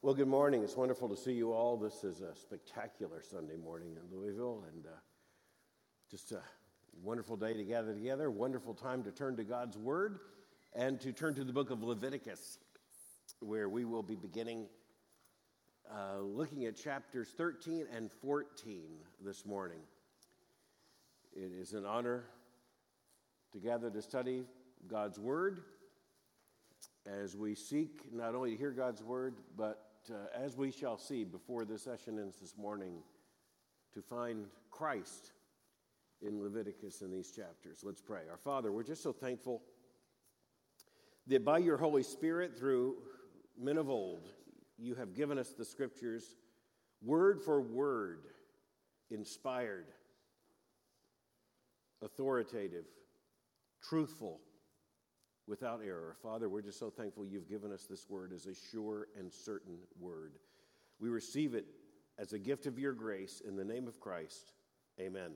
Well, good morning. It's wonderful to see you all. This is a spectacular Sunday morning in Louisville, and uh, just a wonderful day to gather together. Wonderful time to turn to God's Word and to turn to the book of Leviticus, where we will be beginning uh, looking at chapters 13 and 14 this morning. It is an honor to gather to study God's Word as we seek not only to hear God's Word, but uh, as we shall see before the session ends this morning, to find Christ in Leviticus in these chapters. Let's pray. Our Father, we're just so thankful that by your Holy Spirit, through men of old, you have given us the scriptures word for word, inspired, authoritative, truthful, without error. Father, we're just so thankful you've given us this word as a sure and certain word. We receive it as a gift of your grace in the name of Christ. Amen.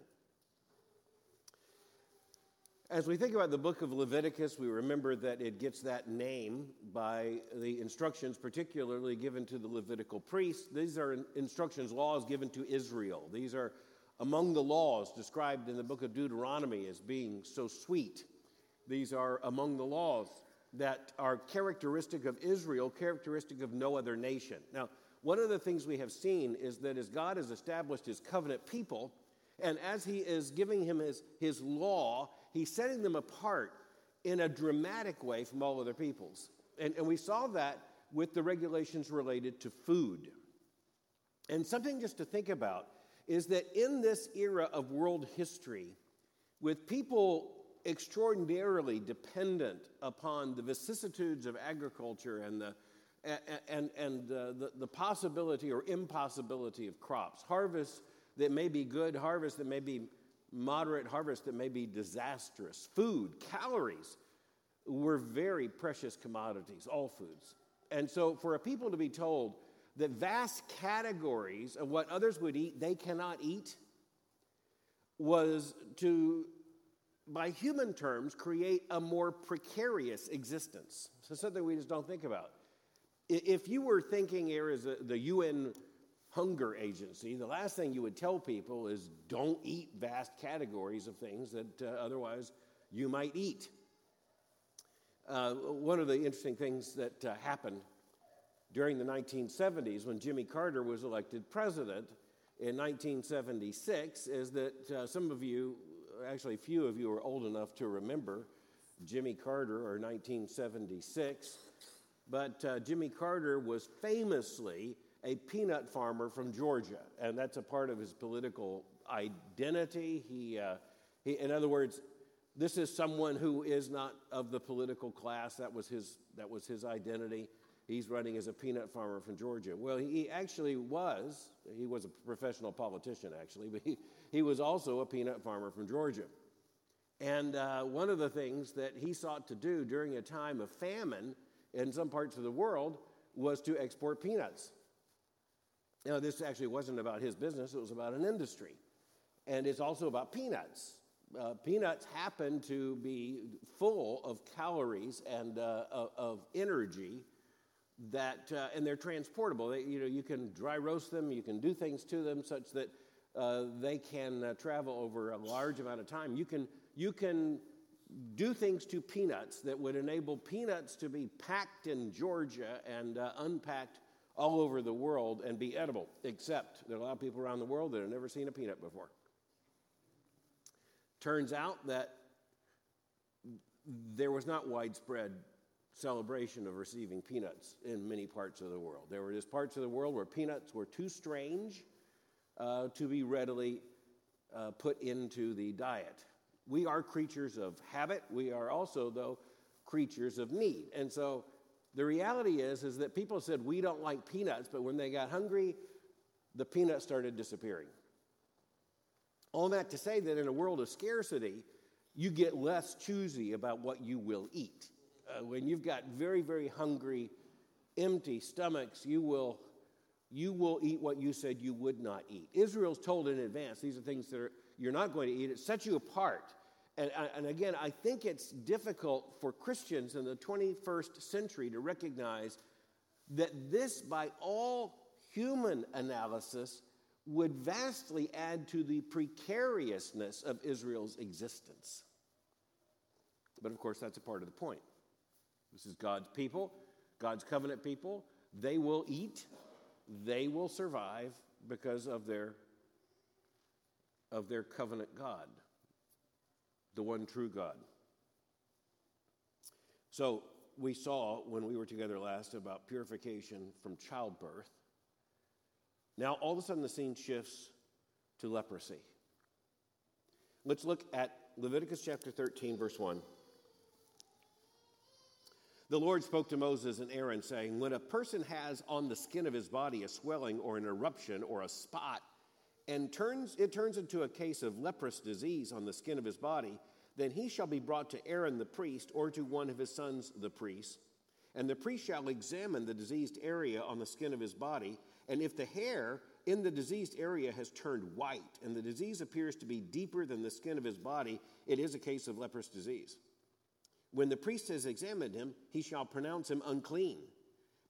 As we think about the book of Leviticus, we remember that it gets that name by the instructions, particularly given to the Levitical priests. These are instructions, laws given to Israel. These are among the laws described in the book of Deuteronomy as being so sweet these are among the laws that are characteristic of Israel, characteristic of no other nation. Now, one of the things we have seen is that as God has established his covenant people, and as he is giving him his, his law, he's setting them apart in a dramatic way from all other peoples. And, and we saw that with the regulations related to food. And something just to think about is that in this era of world history, with people extraordinarily dependent upon the vicissitudes of agriculture and the and, and uh, the, the possibility or impossibility of crops. Harvests that may be good, harvests that may be moderate, harvests that may be disastrous. Food, calories were very precious commodities, all foods. And so for a people to be told that vast categories of what others would eat, they cannot eat, was to by human terms, create a more precarious existence. So, something we just don't think about. If you were thinking here as the UN Hunger Agency, the last thing you would tell people is don't eat vast categories of things that uh, otherwise you might eat. Uh, one of the interesting things that uh, happened during the 1970s when Jimmy Carter was elected president in 1976 is that uh, some of you actually, few of you are old enough to remember Jimmy Carter or 1976. But uh, Jimmy Carter was famously a peanut farmer from Georgia, and that's a part of his political identity. He, uh, he, in other words, this is someone who is not of the political class. That was his, that was his identity. He's running as a peanut farmer from Georgia. Well, he actually was, he was a professional politician, actually, but he, he was also a peanut farmer from Georgia. And uh, one of the things that he sought to do during a time of famine in some parts of the world was to export peanuts. Now, this actually wasn't about his business, it was about an industry. And it's also about peanuts. Uh, peanuts happen to be full of calories and uh, of energy that, uh, and they're transportable. They, you know, you can dry roast them, you can do things to them such that uh, they can uh, travel over a large amount of time. You can, you can do things to peanuts that would enable peanuts to be packed in Georgia and uh, unpacked all over the world and be edible, except there are a lot of people around the world that have never seen a peanut before. Turns out that there was not widespread celebration of receiving peanuts in many parts of the world. There were just parts of the world where peanuts were too strange uh, to be readily uh, put into the diet. We are creatures of habit. We are also, though, creatures of need. And so the reality is, is that people said we don't like peanuts, but when they got hungry, the peanuts started disappearing. All that to say that in a world of scarcity, you get less choosy about what you will eat. Uh, when you've got very, very hungry, empty stomachs, you will you will eat what you said you would not eat. Israel's told in advance these are things that are, you're not going to eat. It sets you apart. And, uh, and again, I think it's difficult for Christians in the 21st century to recognize that this, by all human analysis, would vastly add to the precariousness of Israel's existence. But of course, that's a part of the point. This is God's people, God's covenant people. They will eat, they will survive because of their, of their covenant God, the one true God. So, we saw when we were together last about purification from childbirth. Now, all of a sudden, the scene shifts to leprosy. Let's look at Leviticus chapter 13, verse 1. The Lord spoke to Moses and Aaron, saying, When a person has on the skin of his body a swelling or an eruption or a spot, and turns, it turns into a case of leprous disease on the skin of his body, then he shall be brought to Aaron the priest or to one of his sons the priests. And the priest shall examine the diseased area on the skin of his body, and if the hair in the diseased area has turned white and the disease appears to be deeper than the skin of his body, it is a case of leprous disease. When the priest has examined him, he shall pronounce him unclean.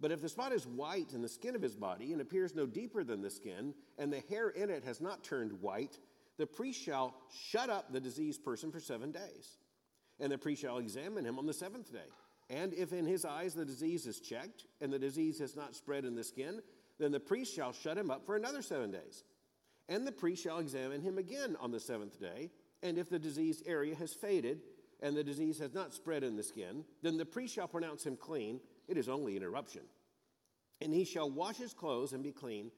But if the spot is white in the skin of his body and appears no deeper than the skin, and the hair in it has not turned white, the priest shall shut up the diseased person for seven days. And the priest shall examine him on the seventh day. And if in his eyes the disease is checked, and the disease has not spread in the skin, then the priest shall shut him up for another seven days. And the priest shall examine him again on the seventh day. And if the diseased area has faded, and the disease has not spread in the skin, then the priest shall pronounce him clean. It is only an eruption. And he shall wash his clothes and be clean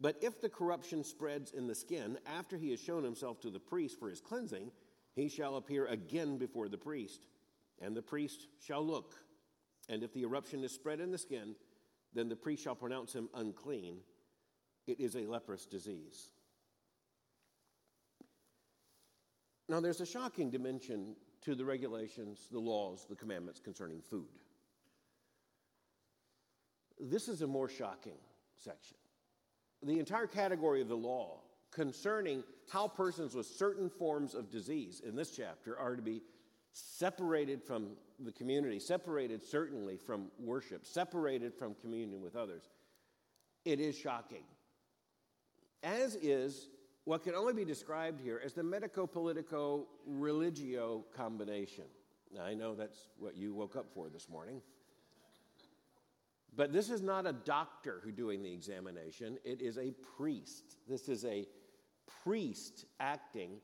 but if the corruption spreads in the skin after he has shown himself to the priest for his cleansing, he shall appear again before the priest, and the priest shall look. And if the eruption is spread in the skin, then the priest shall pronounce him unclean. It is a leprous disease. Now, there's a shocking dimension to the regulations, the laws, the commandments concerning food. This is a more shocking section the entire category of the law concerning how persons with certain forms of disease in this chapter are to be separated from the community, separated certainly from worship, separated from communion with others. It is shocking. As is what can only be described here as the medico politico religio combination. Now, I know that's what you woke up for this morning. But this is not a doctor who's doing the examination, it is a priest. This is a priest acting.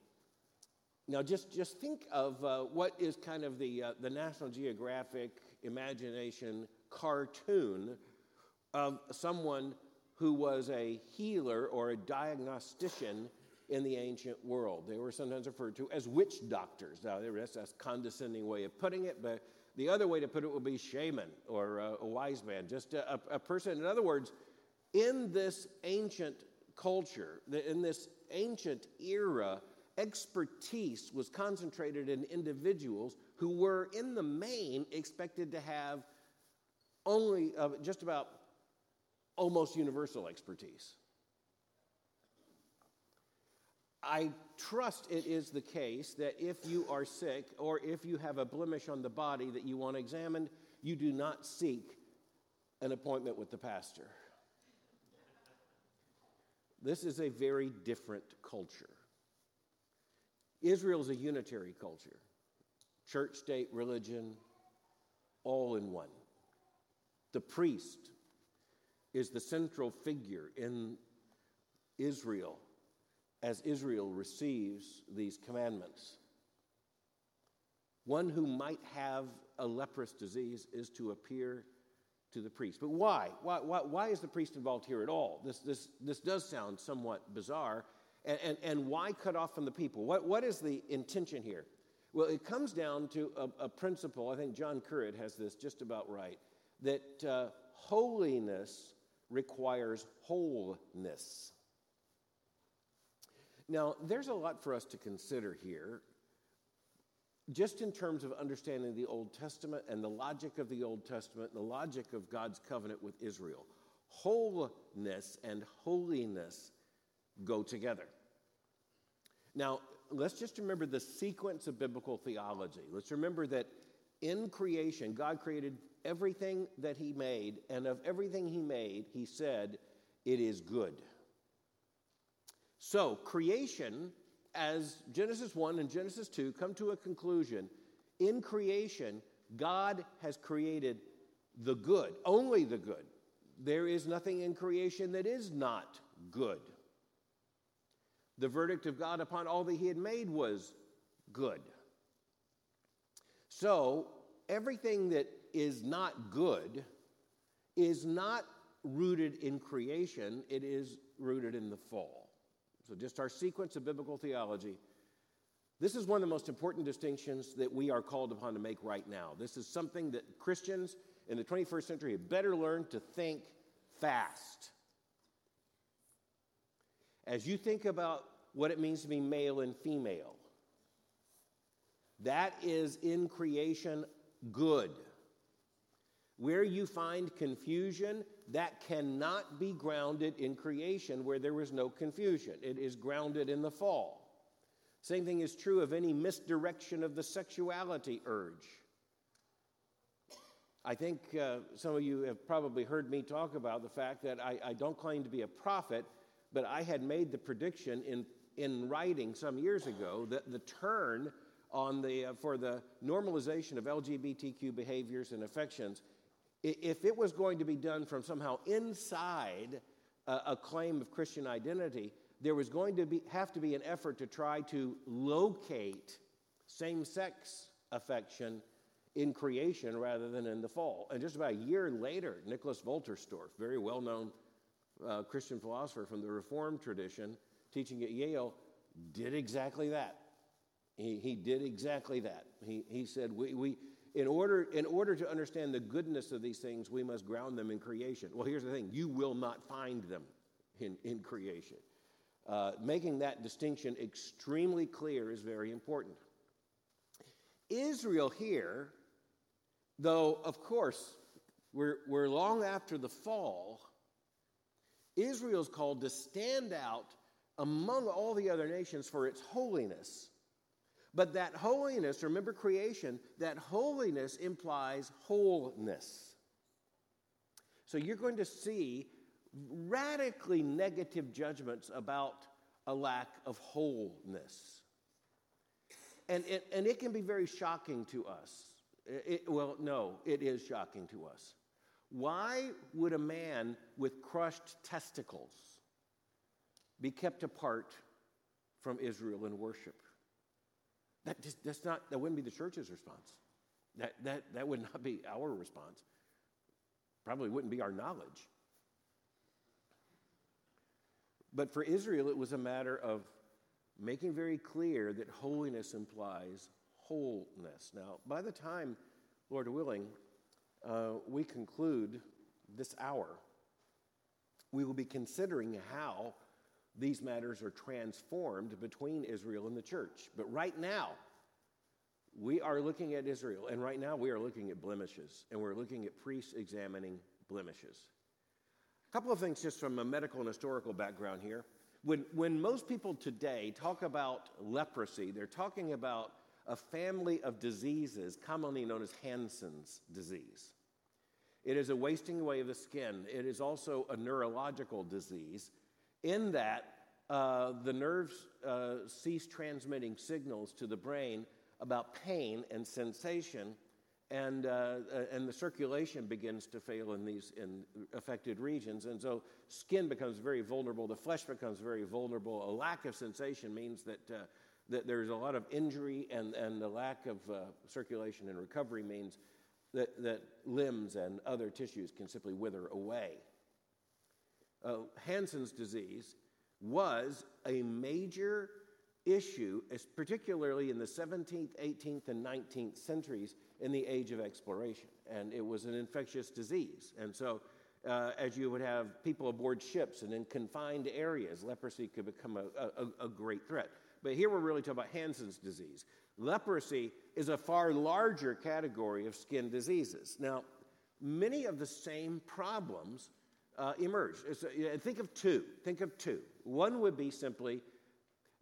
Now, just, just think of uh, what is kind of the, uh, the National Geographic imagination cartoon of someone who was a healer or a diagnostician in the ancient world. They were sometimes referred to as witch doctors. Now, that's a condescending way of putting it, but the other way to put it would be shaman or a, a wise man, just a, a, person. In other words, in this ancient culture, in this ancient era, expertise was concentrated in individuals who were, in the main, expected to have only uh, just about almost universal expertise. I trust it is the case that if you are sick or if you have a blemish on the body that you want examined, you do not seek an appointment with the pastor. This is a very different culture. Israel is a unitary culture church, state, religion, all in one. The priest is the central figure in Israel as Israel receives these commandments. One who might have a leprous disease is to appear to the priest. But why? Why, why, why is the priest involved here at all? This, this, this does sound somewhat bizarre. And, and, and why cut off from the people? What, what is the intention here? Well, it comes down to a, a principle. I think John Currid has this just about right that uh, holiness requires wholeness. Now, there's a lot for us to consider here, just in terms of understanding the Old Testament and the logic of the Old Testament, the logic of God's covenant with Israel. Wholeness and holiness go together. Now, let's just remember the sequence of biblical theology. Let's remember that in creation, God created everything that he made, and of everything he made, he said, It is good. So, creation, as Genesis 1 and Genesis 2 come to a conclusion, in creation, God has created the good, only the good. There is nothing in creation that is not good. The verdict of God upon all that he had made was good. So, everything that is not good is not rooted in creation, it is rooted in the fall. So, just our sequence of biblical theology. This is one of the most important distinctions that we are called upon to make right now. This is something that Christians in the 21st century have better learn to think fast. As you think about what it means to be male and female, that is in creation good. Where you find confusion, that cannot be grounded in creation where there was no confusion. It is grounded in the fall. Same thing is true of any misdirection of the sexuality urge. I think uh, some of you have probably heard me talk about the fact that I, I, don't claim to be a prophet, but I had made the prediction in, in writing some years ago that the turn on the, uh, for the normalization of LGBTQ behaviors and affections, if it was going to be done from somehow inside a, a claim of Christian identity, there was going to be, have to be an effort to try to locate same sex affection in creation rather than in the fall. And just about a year later, Nicholas Wolterstorff, very well known uh, Christian philosopher from the Reformed tradition, teaching at Yale, did exactly that. He, he did exactly that. He, he said, we, we, in, order, in order to understand the goodness of these things, we must ground them in creation. Well, here's the thing you will not find them in, in creation. Uh, making that distinction extremely clear is very important. Israel here, though, of course, we're, we're long after the fall, Israel's called to stand out among all the other nations for its holiness. But that holiness, remember creation, that holiness implies wholeness. So you're going to see radically negative judgments about a lack of wholeness. And it, and it can be very shocking to us. It, well, no, it is shocking to us. Why would a man with crushed testicles be kept apart from Israel in worship? That just, that's not, that wouldn't be the church's response. That, that, that would not be our response. Probably wouldn't be our knowledge. But for Israel, it was a matter of making very clear that holiness implies wholeness. Now, by the time, Lord willing, uh, we conclude this hour, we will be considering how these matters are transformed between Israel and the church. But right now, we are looking at Israel, and right now we are looking at blemishes, and we're looking at priests examining blemishes. A couple of things just from a medical and historical background here. When, when most people today talk about leprosy, they're talking about a family of diseases commonly known as Hansen's disease. It is a wasting away of the skin. It is also a neurological disease in that uh, the nerves uh, cease transmitting signals to the brain about pain and sensation, and, uh, uh, and the circulation begins to fail in these in affected regions. And so skin becomes very vulnerable, the flesh becomes very vulnerable. A lack of sensation means that, uh, that there's a lot of injury, and, and the lack of uh, circulation and recovery means that, that limbs and other tissues can simply wither away uh, Hansen's disease was a major issue, particularly in the 17th, 18th, and 19th centuries in the age of exploration. And it was an infectious disease. And so, uh, as you would have people aboard ships and in confined areas, leprosy could become a, a, a great threat. But here we're really talking about Hansen's disease. Leprosy is a far larger category of skin diseases. Now, many of the same problems uh, emerged. A, think of two. Think of two. One would be simply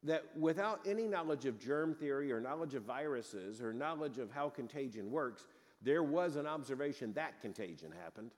that without any knowledge of germ theory or knowledge of viruses or knowledge of how contagion works, there was an observation that contagion happened.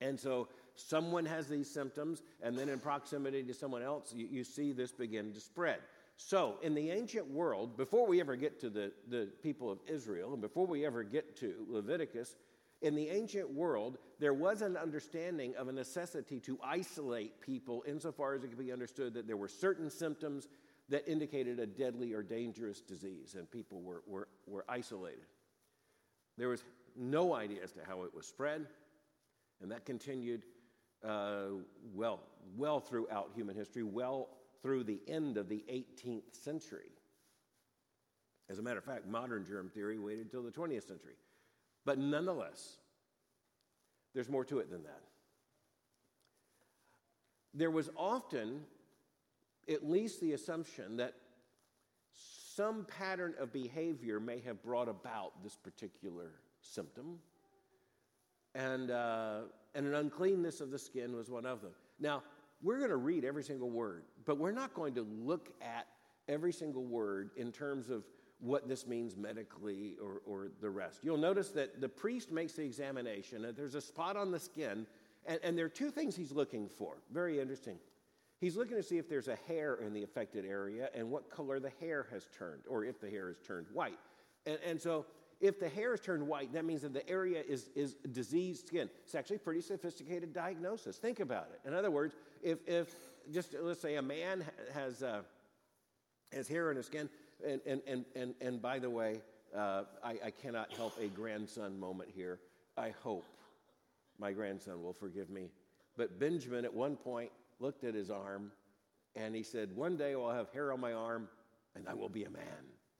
And so someone has these symptoms, and then in proximity to someone else, you, you, see this begin to spread. So, in the ancient world, before we ever get to the, the people of Israel, and before we ever get to Leviticus, in the ancient world, there was an understanding of a necessity to isolate people insofar as it could be understood that there were certain symptoms that indicated a deadly or dangerous disease, and people were, were, were isolated. There was no idea as to how it was spread, and that continued uh, well, well throughout human history, well through the end of the 18th century. As a matter of fact, modern germ theory waited until the 20th century. But nonetheless, there's more to it than that. There was often at least the assumption that some pattern of behavior may have brought about this particular symptom. And, uh, and an uncleanness of the skin was one of them. Now, we're going to read every single word, but we're not going to look at every single word in terms of what this means medically or, or the rest. You'll notice that the priest makes the examination, and there's a spot on the skin, and, and there are two things he's looking for. Very interesting. He's looking to see if there's a hair in the affected area and what color the hair has turned, or if the hair has turned white. And, and so, if the hair has turned white, that means that the area is, is diseased skin. It's actually a pretty sophisticated diagnosis. Think about it. In other words, if, if just let's say a man has, uh, has hair in his skin, and, and, and, and, and by the way, uh, I, I cannot help a grandson moment here. I hope my grandson will forgive me. But Benjamin, at one point, looked at his arm and he said, One day I'll have hair on my arm and I will be a man.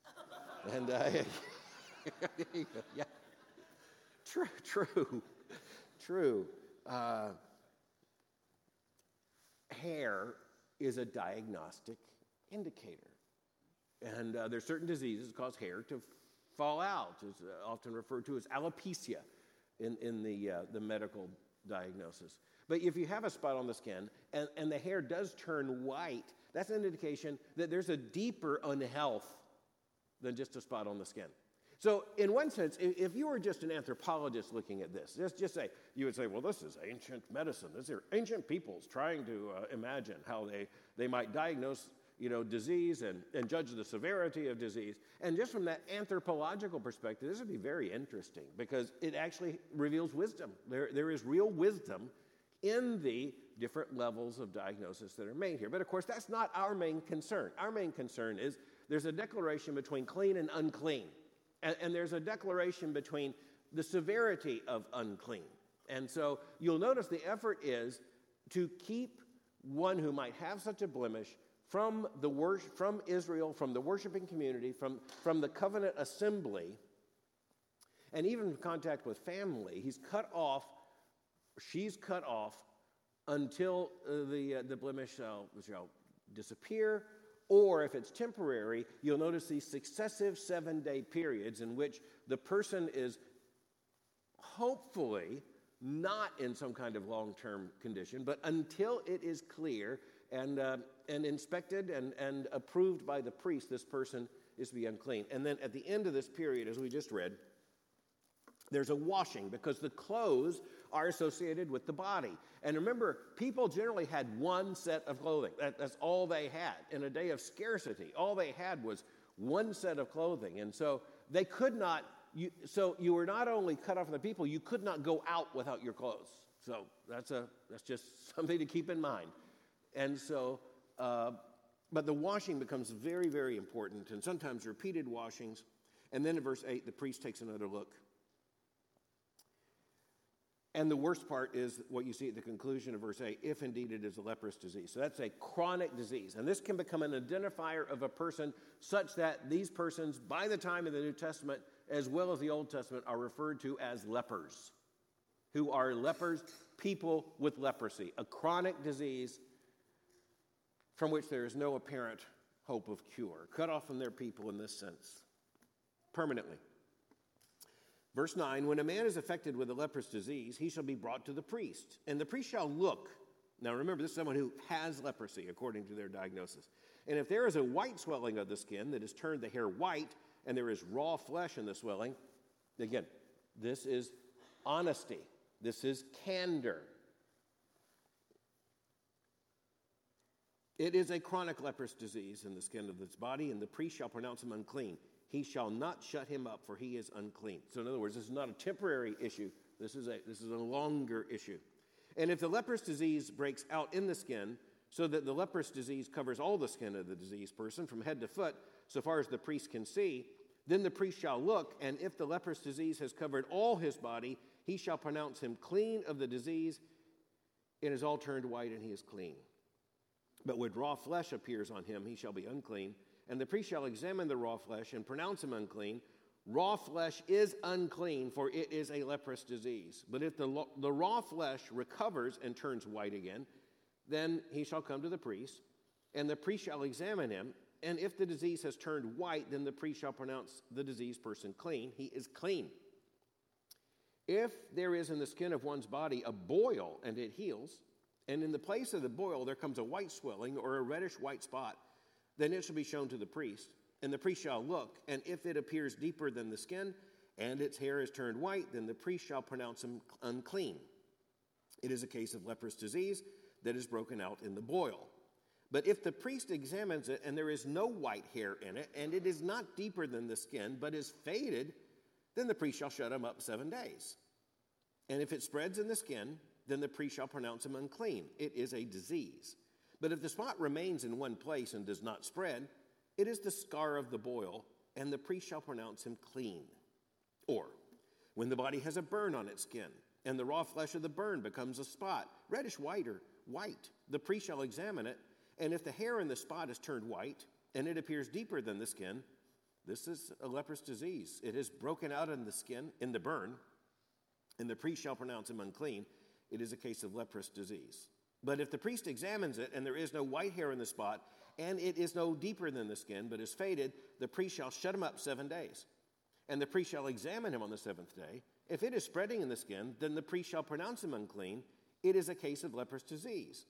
and uh, yeah, true, true, true. Uh, hair is a diagnostic indicator. And uh, there's certain diseases that cause hair to fall out. It's uh, often referred to as alopecia in, in the, uh, the medical diagnosis. But if you have a spot on the skin and, and the hair does turn white, that's an indication that there's a deeper unhealth than just a spot on the skin. So, in one sense, if you were just an anthropologist looking at this, just, just say, you would say, well, this is ancient medicine. These are ancient peoples trying to uh, imagine how they, they might diagnose you know, disease and, and judge the severity of disease. And just from that anthropological perspective, this would be very interesting because it actually reveals wisdom. There, there is real wisdom in the different levels of diagnosis that are made here. But of course, that's not our main concern. Our main concern is there's a declaration between clean and unclean, and, and there's a declaration between the severity of unclean. And so you'll notice the effort is to keep one who might have such a blemish from the worship, from Israel, from the worshiping community, from, from the covenant assembly, and even contact with family. He's cut off she's cut off until uh, the, uh, the blemish shall, shall disappear, or if it's temporary, you'll notice these successive seven day periods in which the person is hopefully not in some kind of long term condition, but until it is clear and, uh, and inspected and, and approved by the priest, this person is to be unclean. And then at the end of this period, as we just read, there's a washing because the clothes are associated with the body. And remember, people generally had one set of clothing. That, that's all they had. In a day of scarcity, all they had was one set of clothing. And so they could not, you, so you were not only cut off from the people, you could not go out without your clothes. So that's, a, that's just something to keep in mind. And so, uh, but the washing becomes very, very important, and sometimes repeated washings. And then in verse 8, the priest takes another look. And the worst part is what you see at the conclusion of verse 8 if indeed it is a leprous disease. So that's a chronic disease. And this can become an identifier of a person such that these persons, by the time of the New Testament as well as the Old Testament, are referred to as lepers, who are lepers, people with leprosy, a chronic disease from which there is no apparent hope of cure, cut off from their people in this sense, permanently. Verse 9 When a man is affected with a leprous disease, he shall be brought to the priest, and the priest shall look. Now remember, this is someone who has leprosy, according to their diagnosis. And if there is a white swelling of the skin that has turned the hair white, and there is raw flesh in the swelling, Again, this is honesty, this is candor. It is a chronic leprous disease in the skin of his body, and the priest shall pronounce him unclean. He shall not shut him up, for he is unclean. So, in other words, this is not a temporary issue, this is a, this is a longer issue. And if the leprous disease breaks out in the skin, so that the leprous disease covers all the skin of the diseased person from head to foot, so far as the priest can see, then the priest shall look, and if the leprous disease has covered all his body, he shall pronounce him clean of the disease. It is all turned white, and he is clean. But when raw flesh appears on him, he shall be unclean. And the priest shall examine the raw flesh and pronounce him unclean. Raw flesh is unclean, for it is a leprous disease. But if the, the raw flesh recovers and turns white again, then he shall come to the priest, and the priest shall examine him. And if the disease has turned white, then the priest shall pronounce the diseased person clean. He is clean. If there is in the skin of one's body a boil and it heals, and in the place of the boil there comes a white swelling or a reddish white spot, then it shall be shown to the priest, and the priest shall look, and if it appears deeper than the skin, and its hair is turned white, then the priest shall pronounce him unclean. It is a case of leprous disease that is broken out in the boil. But if the priest examines it and there is no white hair in it, and it is not deeper than the skin, but is faded, then the priest shall shut him up seven days. And if it spreads in the skin, then the priest shall pronounce him unclean. It is a disease. But if the spot remains in one place and does not spread, it is the scar of the boil, and the priest shall pronounce him clean. Or, when the body has a burn on its skin, and the raw flesh of the burn becomes a spot, reddish white or white, the priest shall examine it, and if the hair in the spot is turned white, and it appears deeper than the skin, this is a leprous disease. It has broken out in the skin, in the burn, and the priest shall pronounce him unclean it is a case of leprous disease. But if the priest examines it and there is no white hair in the spot, and it is no deeper than the skin, but is faded, the priest shall shut him up seven days. And the priest shall examine him on the seventh day. If it is spreading in the skin, then the priest shall pronounce him unclean. It is a case of leprous disease.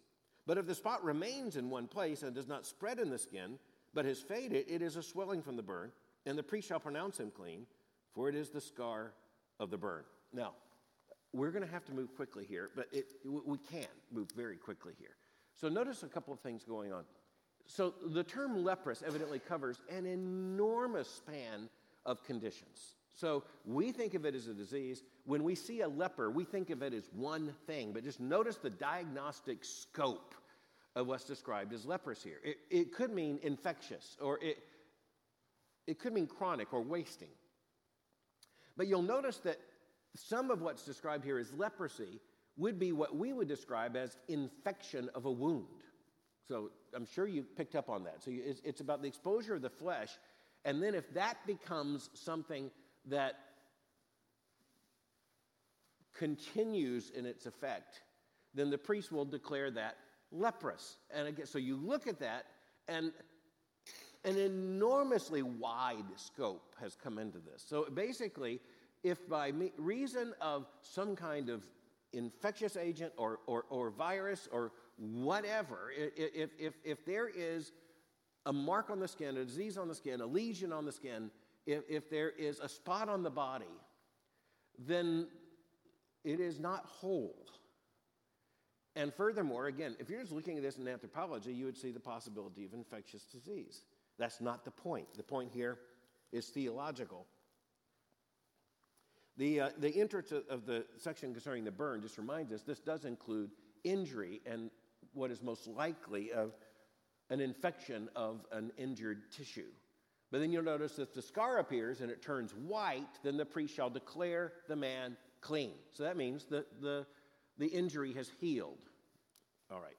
But if the spot remains in one place and does not spread in the skin, but has faded, it is a swelling from the burn, and the priest shall pronounce him clean, for it is the scar of the burn. Now, we're going to have to move quickly here, but it, we can move very quickly here. So notice a couple of things going on. So the term leprous evidently covers an enormous span of conditions. So we think of it as a disease. When we see a leper, we think of it as one thing, but just notice the diagnostic scope of what's described as leprosy here. It, it could mean infectious, or it, it could mean chronic or wasting. But you'll notice that some of what's described here as leprosy would be what we would describe as infection of a wound. So I'm sure you picked up on that. So it's, it's about the exposure of the flesh. And then if that becomes something that continues in its effect, then the priest will declare that leprous. And again, so you look at that, and an enormously wide scope has come into this. So basically, if by reason of some kind of infectious agent or, or, or virus or whatever, if, if, if there is a mark on the skin, a disease on the skin, a lesion on the skin, if, if there is a spot on the body, then it is not whole. And furthermore, again, if you're just looking at this in anthropology, you would see the possibility of infectious disease. That's not the point. The point here is theological. The, uh, the entrance of the section concerning the burn just reminds us this does include injury and what is most likely of an infection of an injured tissue. But then you'll notice if the scar appears and it turns white, then the priest shall declare the man clean. So that means that the, the injury has healed. All right.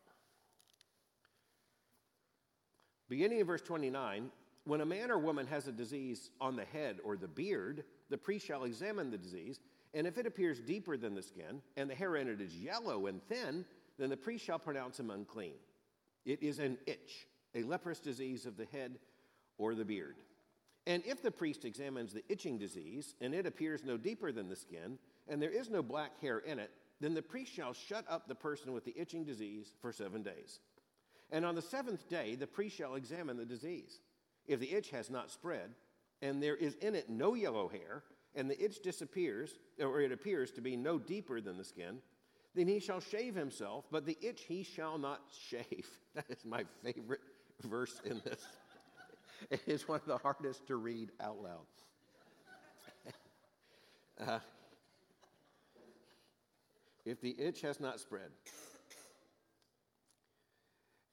Beginning in verse 29, when a man or woman has a disease on the head or the beard, the priest shall examine the disease, and if it appears deeper than the skin, and the hair in it is yellow and thin, then the priest shall pronounce him unclean. It is an itch, a leprous disease of the head or the beard. And if the priest examines the itching disease, and it appears no deeper than the skin, and there is no black hair in it, then the priest shall shut up the person with the itching disease for seven days. And on the seventh day, the priest shall examine the disease. If the itch has not spread, and there is in it no yellow hair, and the itch disappears, or it appears to be no deeper than the skin, then he shall shave himself, but the itch he shall not shave. That is my favorite verse in this. It is one of the hardest to read out loud. Uh, if the itch has not spread,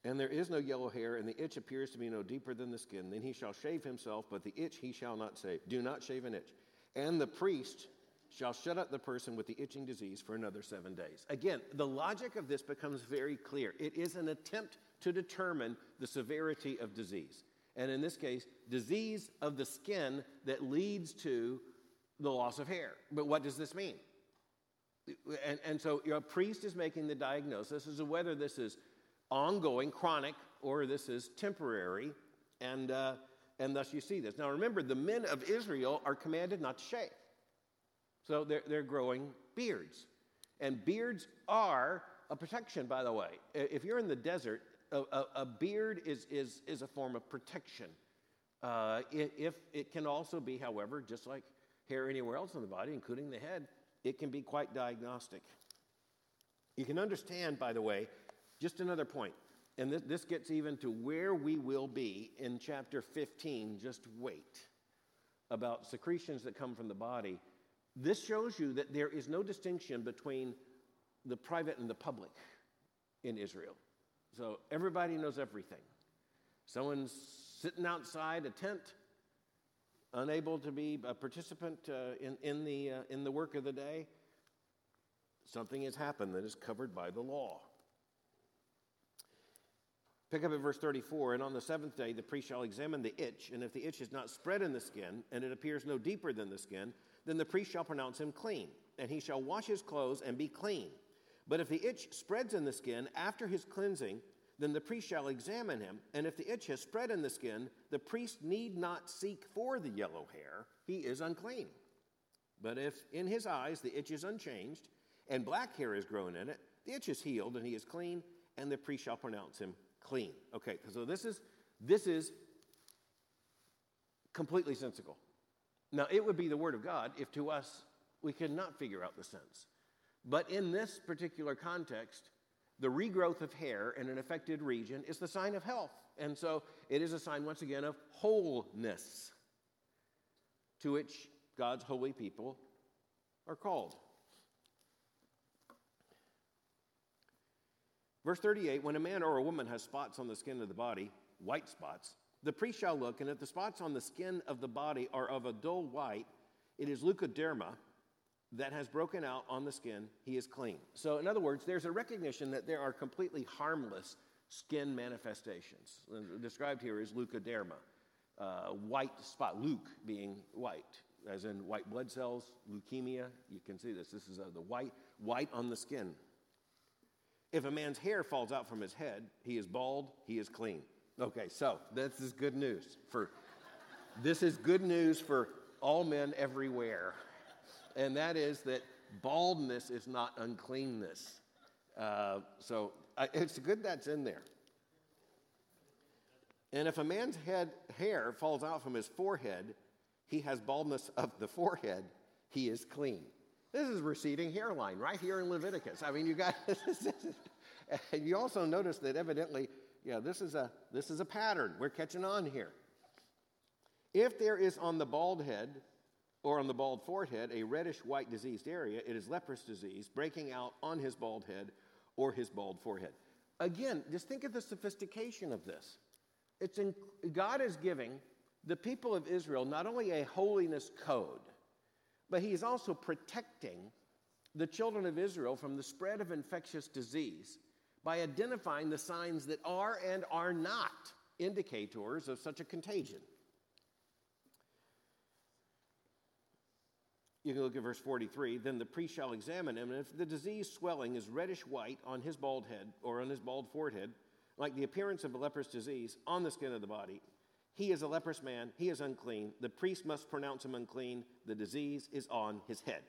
and there is no yellow hair, and the itch appears to be no deeper than the skin, then he shall shave himself, but the itch he shall not shave. Do not shave an itch. And the priest shall shut up the person with the itching disease for another seven days. Again, the logic of this becomes very clear. It is an attempt to determine the severity of disease. And in this case, disease of the skin that leads to the loss of hair. But what does this mean? And, and so a priest is making the diagnosis as to whether this is ongoing, chronic, or this is temporary. And, uh, and thus you see this. Now remember, the men of Israel are commanded not to shave. So they're, they're growing beards. And beards are a protection, by the way. If you're in the desert, a, a, a beard is, is, is a form of protection. Uh, if it can also be, however, just like hair anywhere else on the body, including the head, it can be quite diagnostic. You can understand, by the way, just another point, and this, this gets even to where we will be in chapter 15. Just wait about secretions that come from the body this shows you that there is no distinction between the private and the public in Israel. So everybody knows everything. Someone's sitting outside a tent, unable to be a participant uh, in, in, the, uh, in the work of the day. Something has happened that is covered by the law. Pick up at verse 34 And on the seventh day, the priest shall examine the itch, and if the itch is not spread in the skin, and it appears no deeper than the skin, then the priest shall pronounce him clean, and he shall wash his clothes and be clean. But if the itch spreads in the skin after his cleansing, then the priest shall examine him, and if the itch has spread in the skin, the priest need not seek for the yellow hair, he is unclean. But if in his eyes the itch is unchanged, and black hair is grown in it, the itch is healed, and he is clean, and the priest shall pronounce him clean. Okay, so this is this is completely sensical. Now, it would be the Word of God if to us we could not figure out the sense. But in this particular context, the regrowth of hair in an affected region is the sign of health. And so it is a sign, once again, of wholeness to which God's holy people are called. Verse 38 When a man or a woman has spots on the skin of the body, white spots, the priest shall look, and if the spots on the skin of the body are of a dull white, it is leukoderma that has broken out on the skin, he is clean. So, in other words, there's a recognition that there are completely harmless skin manifestations. Described here is leukoderma, uh, white spot, leuc being white, as in white blood cells, leukemia. You can see this. This is uh, the white, white on the skin. If a man's hair falls out from his head, he is bald, he is clean. Okay, so this is good news for this is good news for all men everywhere. And that is that baldness is not uncleanness. Uh, so I, it's good that's in there. And if a man's head hair falls out from his forehead, he has baldness of the forehead, he is clean. This is receding hairline right here in Leviticus. I mean, you got and you also notice that evidently yeah, this is a this is a pattern. We're catching on here. If there is on the bald head or on the bald forehead a reddish white diseased area, it is leprous disease breaking out on his bald head or his bald forehead. Again, just think of the sophistication of this. It's in, God is giving the people of Israel not only a holiness code, but He is also protecting the children of Israel from the spread of infectious disease by identifying the signs that are and are not indicators of such a contagion. You can look at verse 43. Then the priest shall examine him, and if the disease swelling is reddish white on his bald head or on his bald forehead, like the appearance of a leprous disease on the skin of the body, he is a leprous man, he is unclean. The priest must pronounce him unclean. The disease is on his head.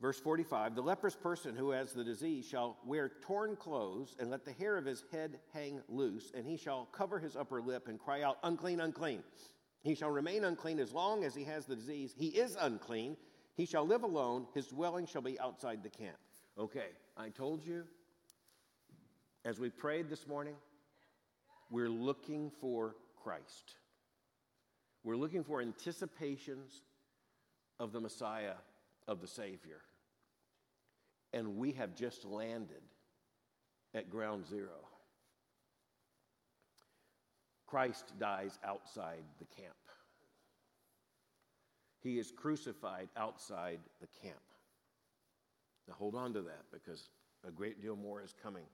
Verse 45 The leprous person who has the disease shall wear torn clothes and let the hair of his head hang loose, and he shall cover his upper lip and cry out, Unclean, unclean. He shall remain unclean as long as he has the disease. He is unclean. He shall live alone. His dwelling shall be outside the camp. Okay, I told you as we prayed this morning, we're looking for Christ. We're looking for anticipations of the Messiah, of the Savior. And we have just landed at ground zero. Christ dies outside the camp. He is crucified outside the camp. Now hold on to that because a great deal more is coming.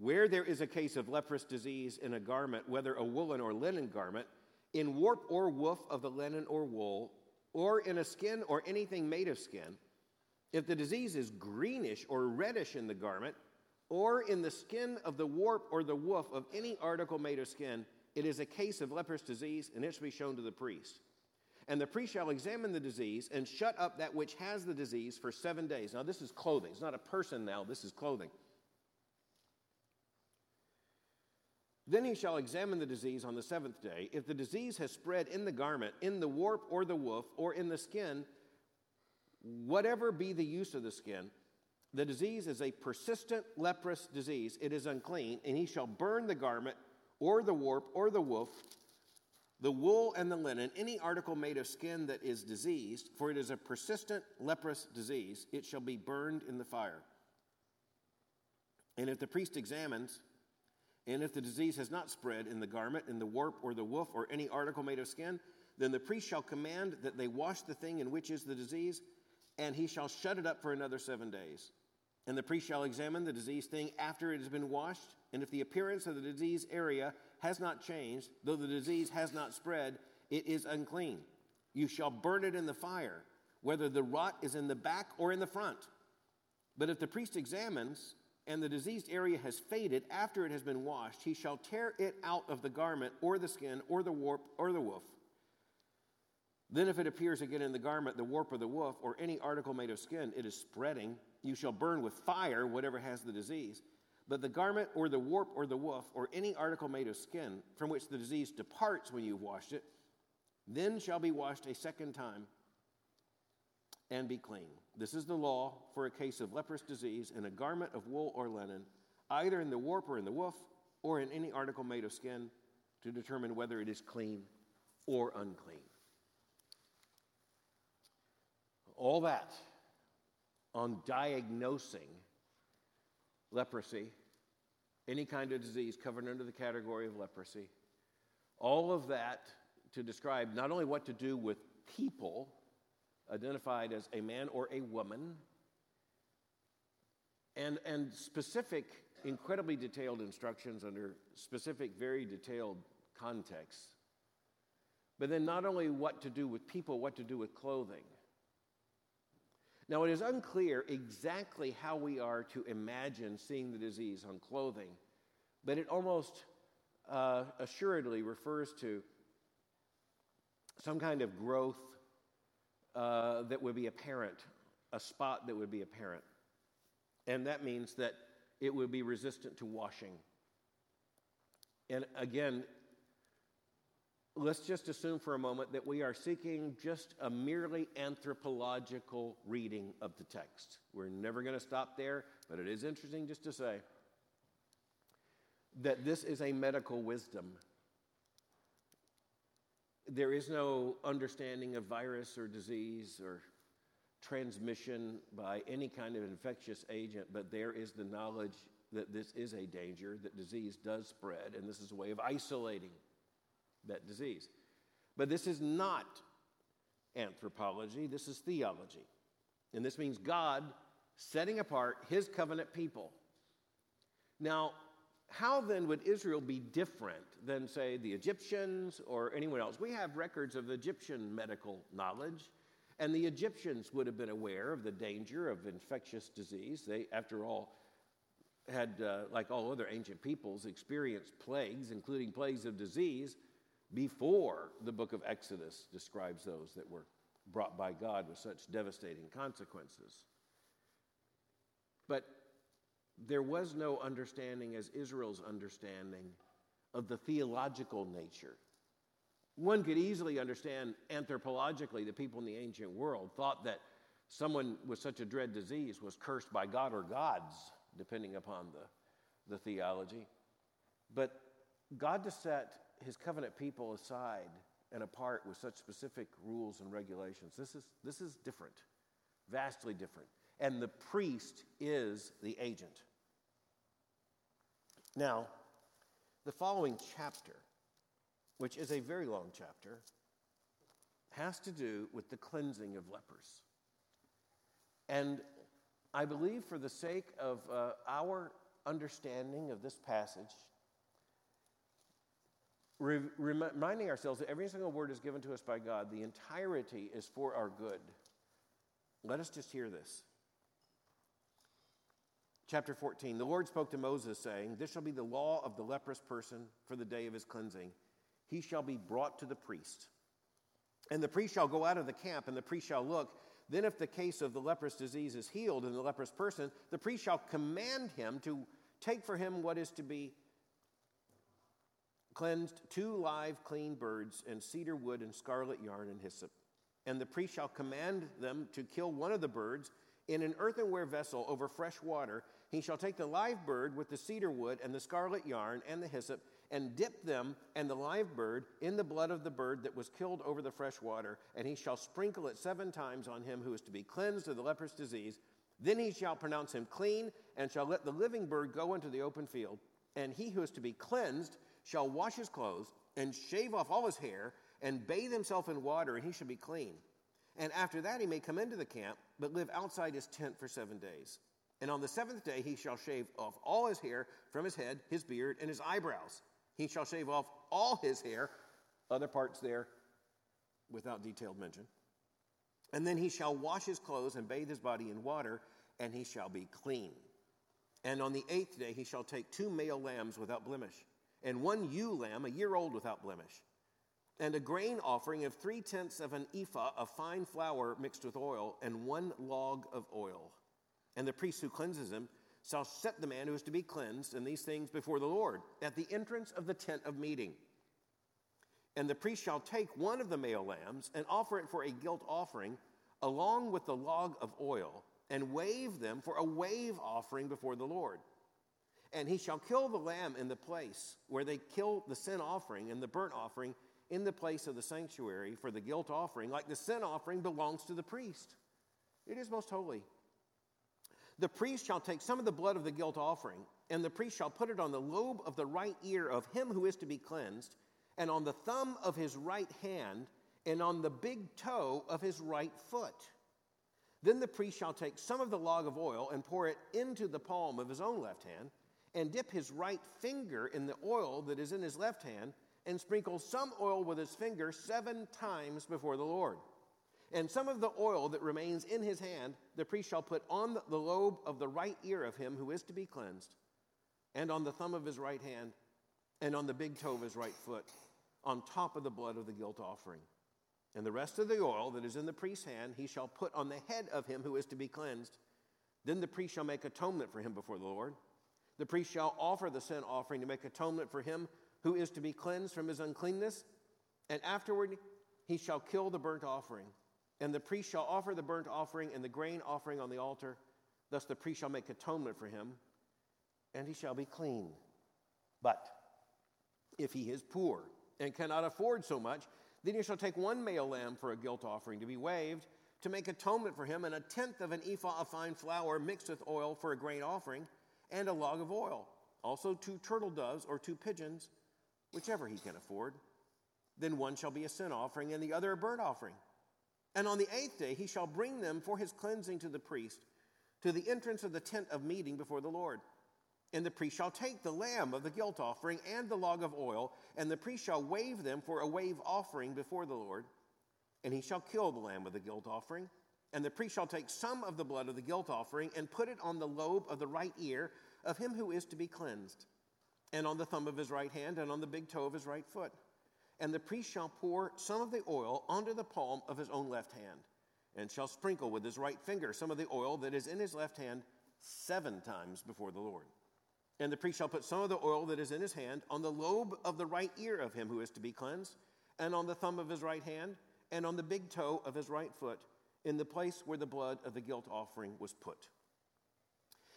Where there is a case of leprous disease in a garment, whether a woolen or linen garment, in warp or woof of the linen or wool, or in a skin or anything made of skin, if the disease is greenish or reddish in the garment, or in the skin of the warp or the woof of any article made of skin, it is a case of leprous disease, and it shall be shown to the priest. And the priest shall examine the disease and shut up that which has the disease for seven days. Now, this is clothing. It's not a person now, this is clothing. Then he shall examine the disease on the seventh day. If the disease has spread in the garment, in the warp or the woof, or in the skin, whatever be the use of the skin, the disease is a persistent leprous disease. It is unclean, and he shall burn the garment, or the warp, or the woof, the wool and the linen, any article made of skin that is diseased, for it is a persistent leprous disease. It shall be burned in the fire. And if the priest examines, and if the disease has not spread in the garment, in the warp, or the woof, or any article made of skin, then the priest shall command that they wash the thing in which is the disease, and he shall shut it up for another seven days. And the priest shall examine the diseased thing after it has been washed, and if the appearance of the disease area has not changed, though the disease has not spread, it is unclean. You shall burn it in the fire, whether the rot is in the back or in the front. But if the priest examines, and the diseased area has faded after it has been washed, he shall tear it out of the garment or the skin or the warp or the woof. Then, if it appears again in the garment, the warp or the woof, or any article made of skin, it is spreading, you shall burn with fire whatever has the disease. But the garment or the warp or the woof, or any article made of skin from which the disease departs when you've washed it, then shall be washed a second time and be clean. This is the law for a case of leprous disease in a garment of wool or linen, either in the warp or in the woof, or in any article made of skin, to determine whether it is clean or unclean. All that on diagnosing leprosy, any kind of disease covered under the category of leprosy. All of that to describe not only what to do with people identified as a man or a woman, and, and specific, incredibly detailed instructions under specific, very detailed contexts. But then not only what to do with people, what to do with clothing. Now, it is unclear exactly how we are to imagine seeing the disease on clothing, but it almost uh, assuredly refers to some kind of growth uh, that would be apparent, a spot that would be apparent. And that means that it would be resistant to washing. And again, let's just assume for a moment that we are seeking just a merely anthropological reading of the text. We're never going to stop there, but it is interesting just to say that this is a medical wisdom there is no understanding of virus or disease or transmission by any kind of infectious agent, but there is the knowledge that this is a danger, that disease does spread, and this is a way of isolating that disease. But this is not anthropology, this is theology. And this means God setting apart his covenant people. Now, how then would Israel be different than, say, the Egyptians or anyone else? We have records of Egyptian medical knowledge, and the Egyptians would have been aware of the danger of infectious disease. They, after all, had, uh, like all other ancient peoples, experienced plagues, including plagues of disease, before the book of Exodus describes those that were brought by God with such devastating consequences. But there was no understanding as Israel's understanding of the theological nature One could easily understand anthropologically the people in the ancient world thought that someone with such a dread disease was cursed by God or gods, depending upon the, the theology. But God to set his covenant people aside and apart with such specific rules and regulations, this is, this is different, vastly different. And the priest is the agent. Now, the following chapter, which is a very long chapter, has to do with the cleansing of lepers. And I believe, for the sake of uh, our understanding of this passage, re- reminding ourselves that every single word is given to us by God, the entirety is for our good. Let us just hear this. Chapter 14 The Lord spoke to Moses, saying, This shall be the law of the leprous person for the day of his cleansing. He shall be brought to the priest. And the priest shall go out of the camp, and the priest shall look then, if the case of the leprous disease is healed in the leprous person, the priest shall command him to take for him what is to be cleansed two live clean birds and cedar wood and scarlet yarn and hyssop. And the priest shall command them to kill one of the birds in an earthenware vessel over fresh water. He shall take the live bird with the cedar wood and the scarlet yarn and the hyssop and dip them and the live bird in the blood of the bird that was killed over the fresh water, and he shall sprinkle it seven times on him who is to be cleansed of the leprous disease. Then he shall pronounce him clean, and shall let the living bird go into the open field. And he who is to be cleansed shall wash his clothes, and shave off all his hair, and bathe himself in water, and he shall be clean. And after that he may come into the camp, but live outside his tent for seven days. And on the seventh day he shall shave off all his hair from his head, his beard, and his eyebrows he shall shave off all his hair, other parts there without detailed mention. And then he shall wash his clothes and bathe his body in water, and he shall be clean. And on the eighth day he shall take two male lambs without blemish, and one ewe lamb, a year old without blemish, and a grain offering of three tenths of an ephah of fine flour mixed with oil, and one log of oil. And the priest who cleanses him shall set the man who is to be cleansed and these things before the Lord at the entrance of the tent of meeting. And the priest shall take one of the male lambs and offer it for a guilt offering, along with the log of oil, and wave them for a wave offering before the Lord. And he shall kill the lamb in the place where they kill the sin offering and the burnt offering in the place of the sanctuary for the guilt offering, like the sin offering belongs to the priest. It is most holy. The priest shall take some of the blood of the guilt offering, and the priest shall put it on the lobe of the right ear of him who is to be cleansed, and on the thumb of his right hand, and on the big toe of his right foot. Then the priest shall take some of the log of oil and pour it into the palm of his own left hand, and dip his right finger in the oil that is in his left hand, and sprinkle some oil with his finger seven times before the Lord. And some of the oil that remains in his hand, the priest shall put on the lobe of the right ear of him who is to be cleansed, and on the thumb of his right hand, and on the big toe of his right foot, on top of the blood of the guilt offering. And the rest of the oil that is in the priest's hand, he shall put on the head of him who is to be cleansed. Then the priest shall make atonement for him before the Lord. The priest shall offer the sin offering to make atonement for him who is to be cleansed from his uncleanness. And afterward, he shall kill the burnt offering. And the priest shall offer the burnt offering and the grain offering on the altar. Thus the priest shall make atonement for him, and he shall be clean. But if he is poor and cannot afford so much, then he shall take one male lamb for a guilt offering to be waved, to make atonement for him, and a tenth of an ephah of fine flour mixed with oil for a grain offering, and a log of oil. Also two turtle doves or two pigeons, whichever he can afford. Then one shall be a sin offering, and the other a burnt offering. And on the eighth day he shall bring them for his cleansing to the priest, to the entrance of the tent of meeting before the Lord. And the priest shall take the lamb of the guilt offering and the log of oil, and the priest shall wave them for a wave offering before the Lord. And he shall kill the lamb of the guilt offering. And the priest shall take some of the blood of the guilt offering and put it on the lobe of the right ear of him who is to be cleansed, and on the thumb of his right hand, and on the big toe of his right foot and the priest shall pour some of the oil onto the palm of his own left hand, and shall sprinkle with his right finger some of the oil that is in his left hand seven times before the Lord. And the priest shall put some of the oil that is in his hand on the lobe of the right ear of him who is to be cleansed, and on the thumb of his right hand, and on the big toe of his right foot, in the place where the blood of the guilt offering was put.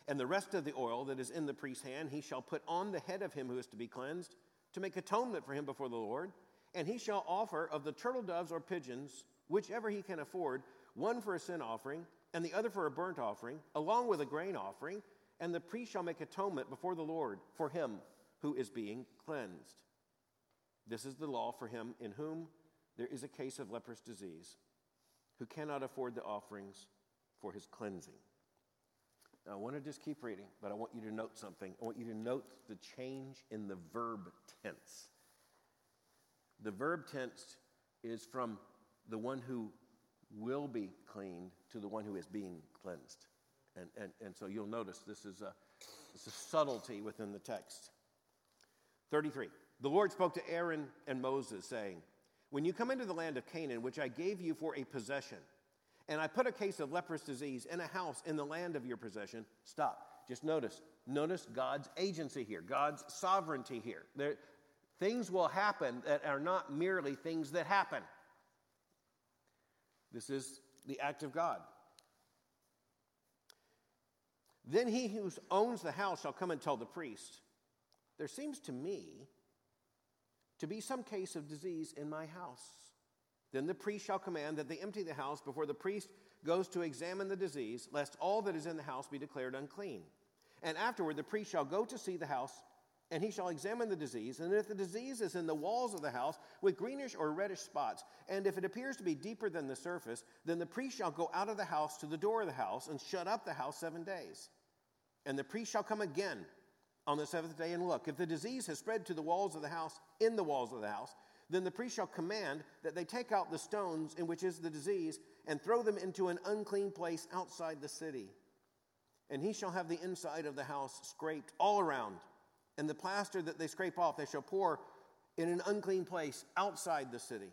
And the rest of the oil that is in the priest's hand, he shall put on the head of him who is to be cleansed, to make atonement for him before the Lord. And he shall offer of the turtle doves or pigeons, whichever he can afford, one for a sin offering, and the other for a burnt offering, along with a grain offering. And the priest shall make atonement before the Lord for him who is being cleansed. This is the law for him in whom there is a case of leprous disease, who cannot afford the offerings for his cleansing. Now, I want to just keep reading, but I want you to note something. I want you to note the change in the verb tense. The verb tense is from the one who will be cleaned to the one who is being cleansed. And, and, and so you'll notice this is, a, this is a subtlety within the text. 33. The Lord spoke to Aaron and Moses, saying, When you come into the land of Canaan, which I gave you for a possession, and I put a case of leprous disease in a house in the land of your possession, stop. Just notice. Notice God's agency here, God's sovereignty here. There, things will happen that are not merely things that happen. This is the act of God. Then he who owns the house shall come and tell the priest, There seems to me to be some case of disease in my house. Then the priest shall command that they empty the house before the priest goes to examine the disease, lest all that is in the house be declared unclean. And afterward, the priest shall go to see the house, and he shall examine the disease. And if the disease is in the walls of the house with greenish or reddish spots, and if it appears to be deeper than the surface, then the priest shall go out of the house to the door of the house and shut up the house seven days. And the priest shall come again on the seventh day and look. If the disease has spread to the walls of the house, in the walls of the house, then the priest shall command that they take out the stones in which is the disease and throw them into an unclean place outside the city. And he shall have the inside of the house scraped all around, and the plaster that they scrape off they shall pour in an unclean place outside the city.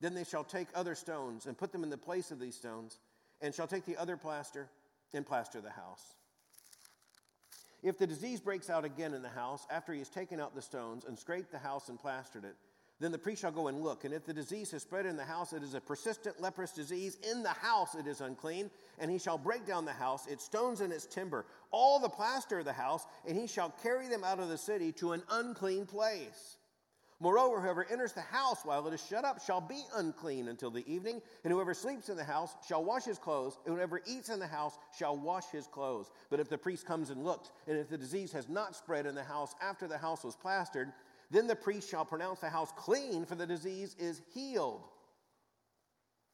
Then they shall take other stones and put them in the place of these stones, and shall take the other plaster and plaster the house. If the disease breaks out again in the house after he has taken out the stones and scraped the house and plastered it, then the priest shall go and look. And if the disease has spread in the house, it is a persistent leprous disease. In the house it is unclean. And he shall break down the house, its stones and its timber, all the plaster of the house, and he shall carry them out of the city to an unclean place. Moreover, whoever enters the house while it is shut up shall be unclean until the evening, and whoever sleeps in the house shall wash his clothes, and whoever eats in the house shall wash his clothes. But if the priest comes and looks, and if the disease has not spread in the house after the house was plastered, then the priest shall pronounce the house clean, for the disease is healed.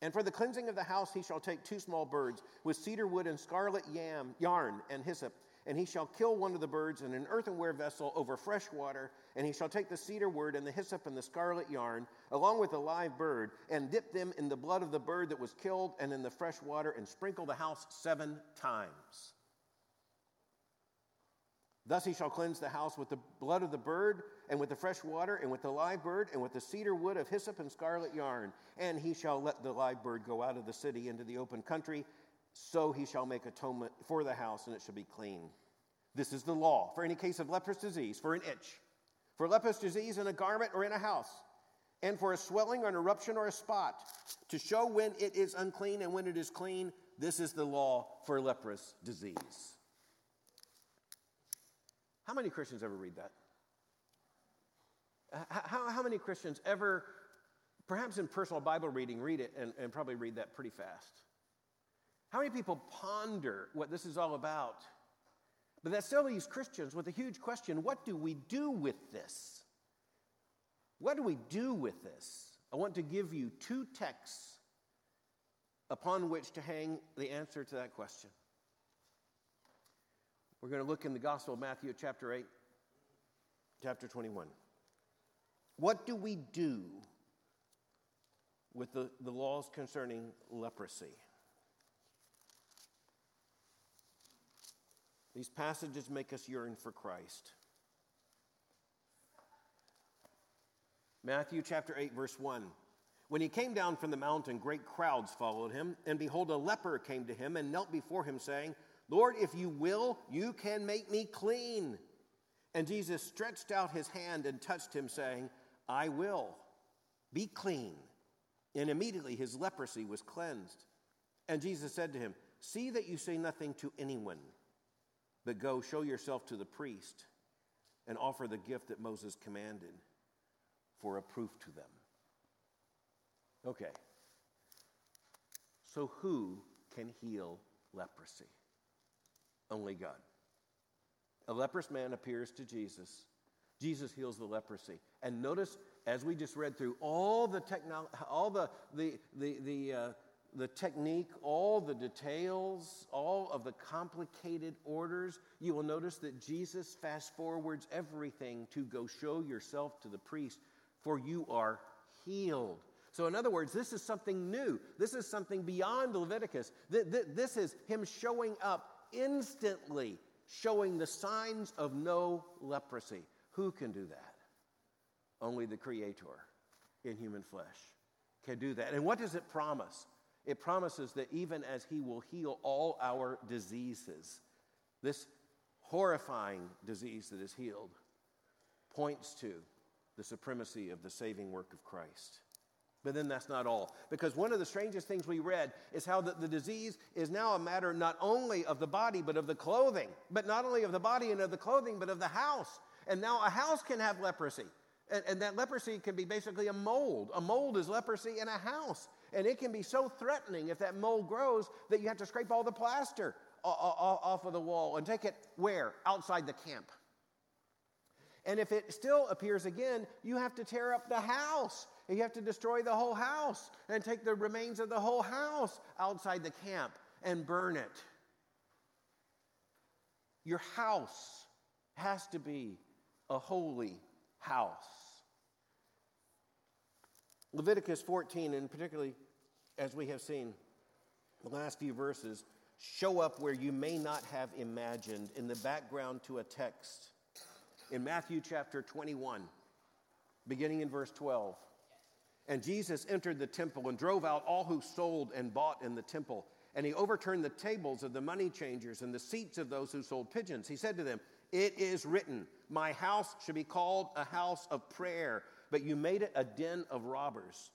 And for the cleansing of the house, he shall take two small birds with cedar wood and scarlet yam, yarn and hyssop and he shall kill one of the birds in an earthenware vessel over fresh water, and he shall take the cedar wood and the hyssop and the scarlet yarn, along with the live bird, and dip them in the blood of the bird that was killed and in the fresh water, and sprinkle the house seven times. Thus he shall cleanse the house with the blood of the bird, and with the fresh water, and with the live bird, and with the cedar wood of hyssop and scarlet yarn. And he shall let the live bird go out of the city into the open country, so he shall make atonement for the house, and it shall be clean. This is the law for any case of leprous disease, for an itch, for leprous disease in a garment or in a house, and for a swelling or an eruption or a spot, to show when it is unclean and when it is clean. This is the law for leprous disease. How many Christians ever read that? How, how many Christians ever, perhaps in personal Bible reading, read it and, and probably read that pretty fast? How many people ponder what this is all about? But that still leaves Christians with a huge question what do we do with this? What do we do with this? I want to give you two texts upon which to hang the answer to that question. We're going to look in the Gospel of Matthew, chapter 8, chapter 21. What do we do with the, the laws concerning leprosy? These passages make us yearn for Christ. Matthew chapter 8, verse 1. When he came down from the mountain, great crowds followed him, and behold, a leper came to him and knelt before him, saying, Lord, if you will, you can make me clean. And Jesus stretched out his hand and touched him, saying, I will. Be clean. And immediately his leprosy was cleansed. And Jesus said to him, See that you say nothing to anyone, but go show yourself to the priest and offer the gift that Moses commanded for a proof to them. Okay. So, who can heal leprosy? Only God. A leprous man appears to Jesus. Jesus heals the leprosy. And notice, as we just read through, all the techno- all the the the the, uh, the technique, all the details, all of the complicated orders, you will notice that Jesus fast forwards everything to go show yourself to the priest, for you are healed. So, in other words, this is something new. This is something beyond Leviticus. This is him showing up instantly, showing the signs of no leprosy. Who can do that? Only the Creator in human flesh can do that. And what does it promise? It promises that even as He will heal all our diseases, this horrifying disease that is healed points to the supremacy of the saving work of Christ. But then that's not all. Because one of the strangest things we read is how the, the, disease is now a matter not only of the body, but of the clothing. But not only of the body and of the clothing, but of the house. And now a house can have leprosy. And, and that leprosy can be basically a mold. A mold is leprosy in a house. And it can be so threatening if that mold grows that you have to scrape all the plaster off of the wall and take it where? Outside the camp. And if it still appears again, you have to tear up the house. You have to destroy the whole house and take the remains of the whole house outside the camp and burn it. Your house has to be a holy house. Leviticus 14, and particularly as we have seen the last few verses, show up where you may not have imagined in the background to a text. In Matthew chapter 21, beginning in verse 12. And Jesus entered the temple and drove out all who sold and bought in the temple. And he overturned the tables of the money changers and the seats of those who sold pigeons. He said to them, It is written, My house should be called a house of prayer but you made it a den of robbers.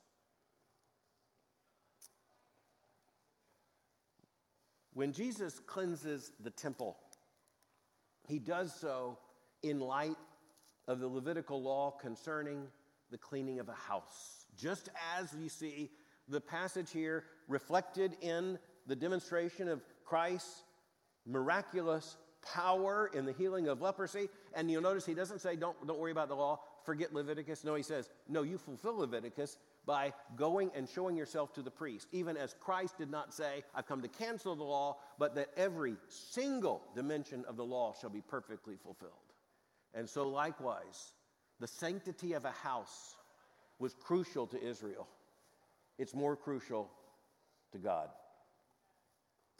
When Jesus cleanses the temple, he does so in light of the Levitical law concerning the cleaning of a house. Just as you see the passage here reflected in the demonstration of Christ's miraculous power in the healing of leprosy. And you'll notice he doesn't say, don't, don't worry about the law forget Leviticus? No, he says, no, you fulfill Leviticus by going and showing yourself to the priest. Even as Christ did not say, I've come to cancel the law, but that every single dimension of the law shall be perfectly fulfilled. And so, likewise, the sanctity of a house was crucial to Israel. It's more crucial to God.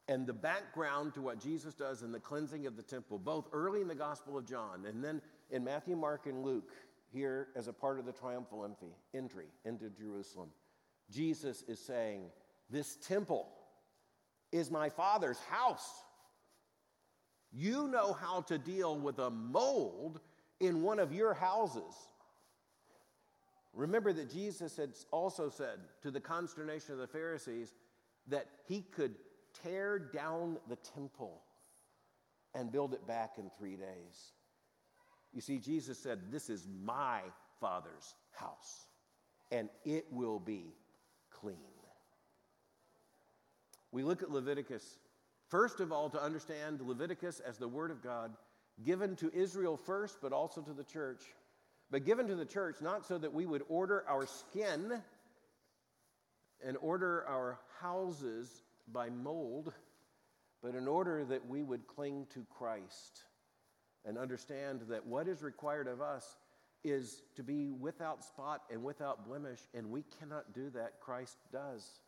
And the background to what Jesus does in the cleansing of the temple, both early in the Gospel of John and then in Matthew, Mark, and Luke, here as a part of the triumphal entry into Jerusalem. Jesus is saying, This temple is my Father's house. You know how to deal with a mold in one of your houses. Remember that Jesus had also said, to the consternation of the Pharisees, that he could tear down the temple and build it back in three days. You see, Jesus said, This is my Father's house, and it will be clean. We look at Leviticus, first of all, to understand Leviticus as the Word of God given to Israel first, but also to the church. But given to the church not so that we would order our skin and order our houses by mold, but in order that we would cling to Christ and understand that what is required of us is to be without spot and without blemish, and we cannot do that. Christ does.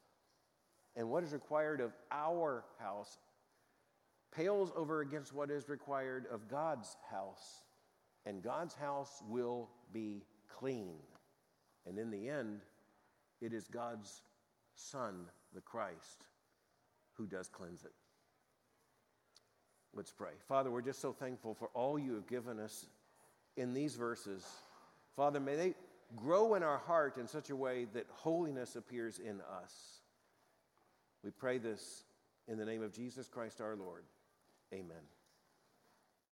And what is required of our house pales over against what is required of God's house. And God's house will be clean. And in the end, it is God's Son, the Christ, who does cleanse it. Let's pray. Father, we're just so thankful for all you have given us in these verses. Father, may they, grow in our heart in such a way that holiness appears in us. We pray this in the name of Jesus Christ our Lord. Amen.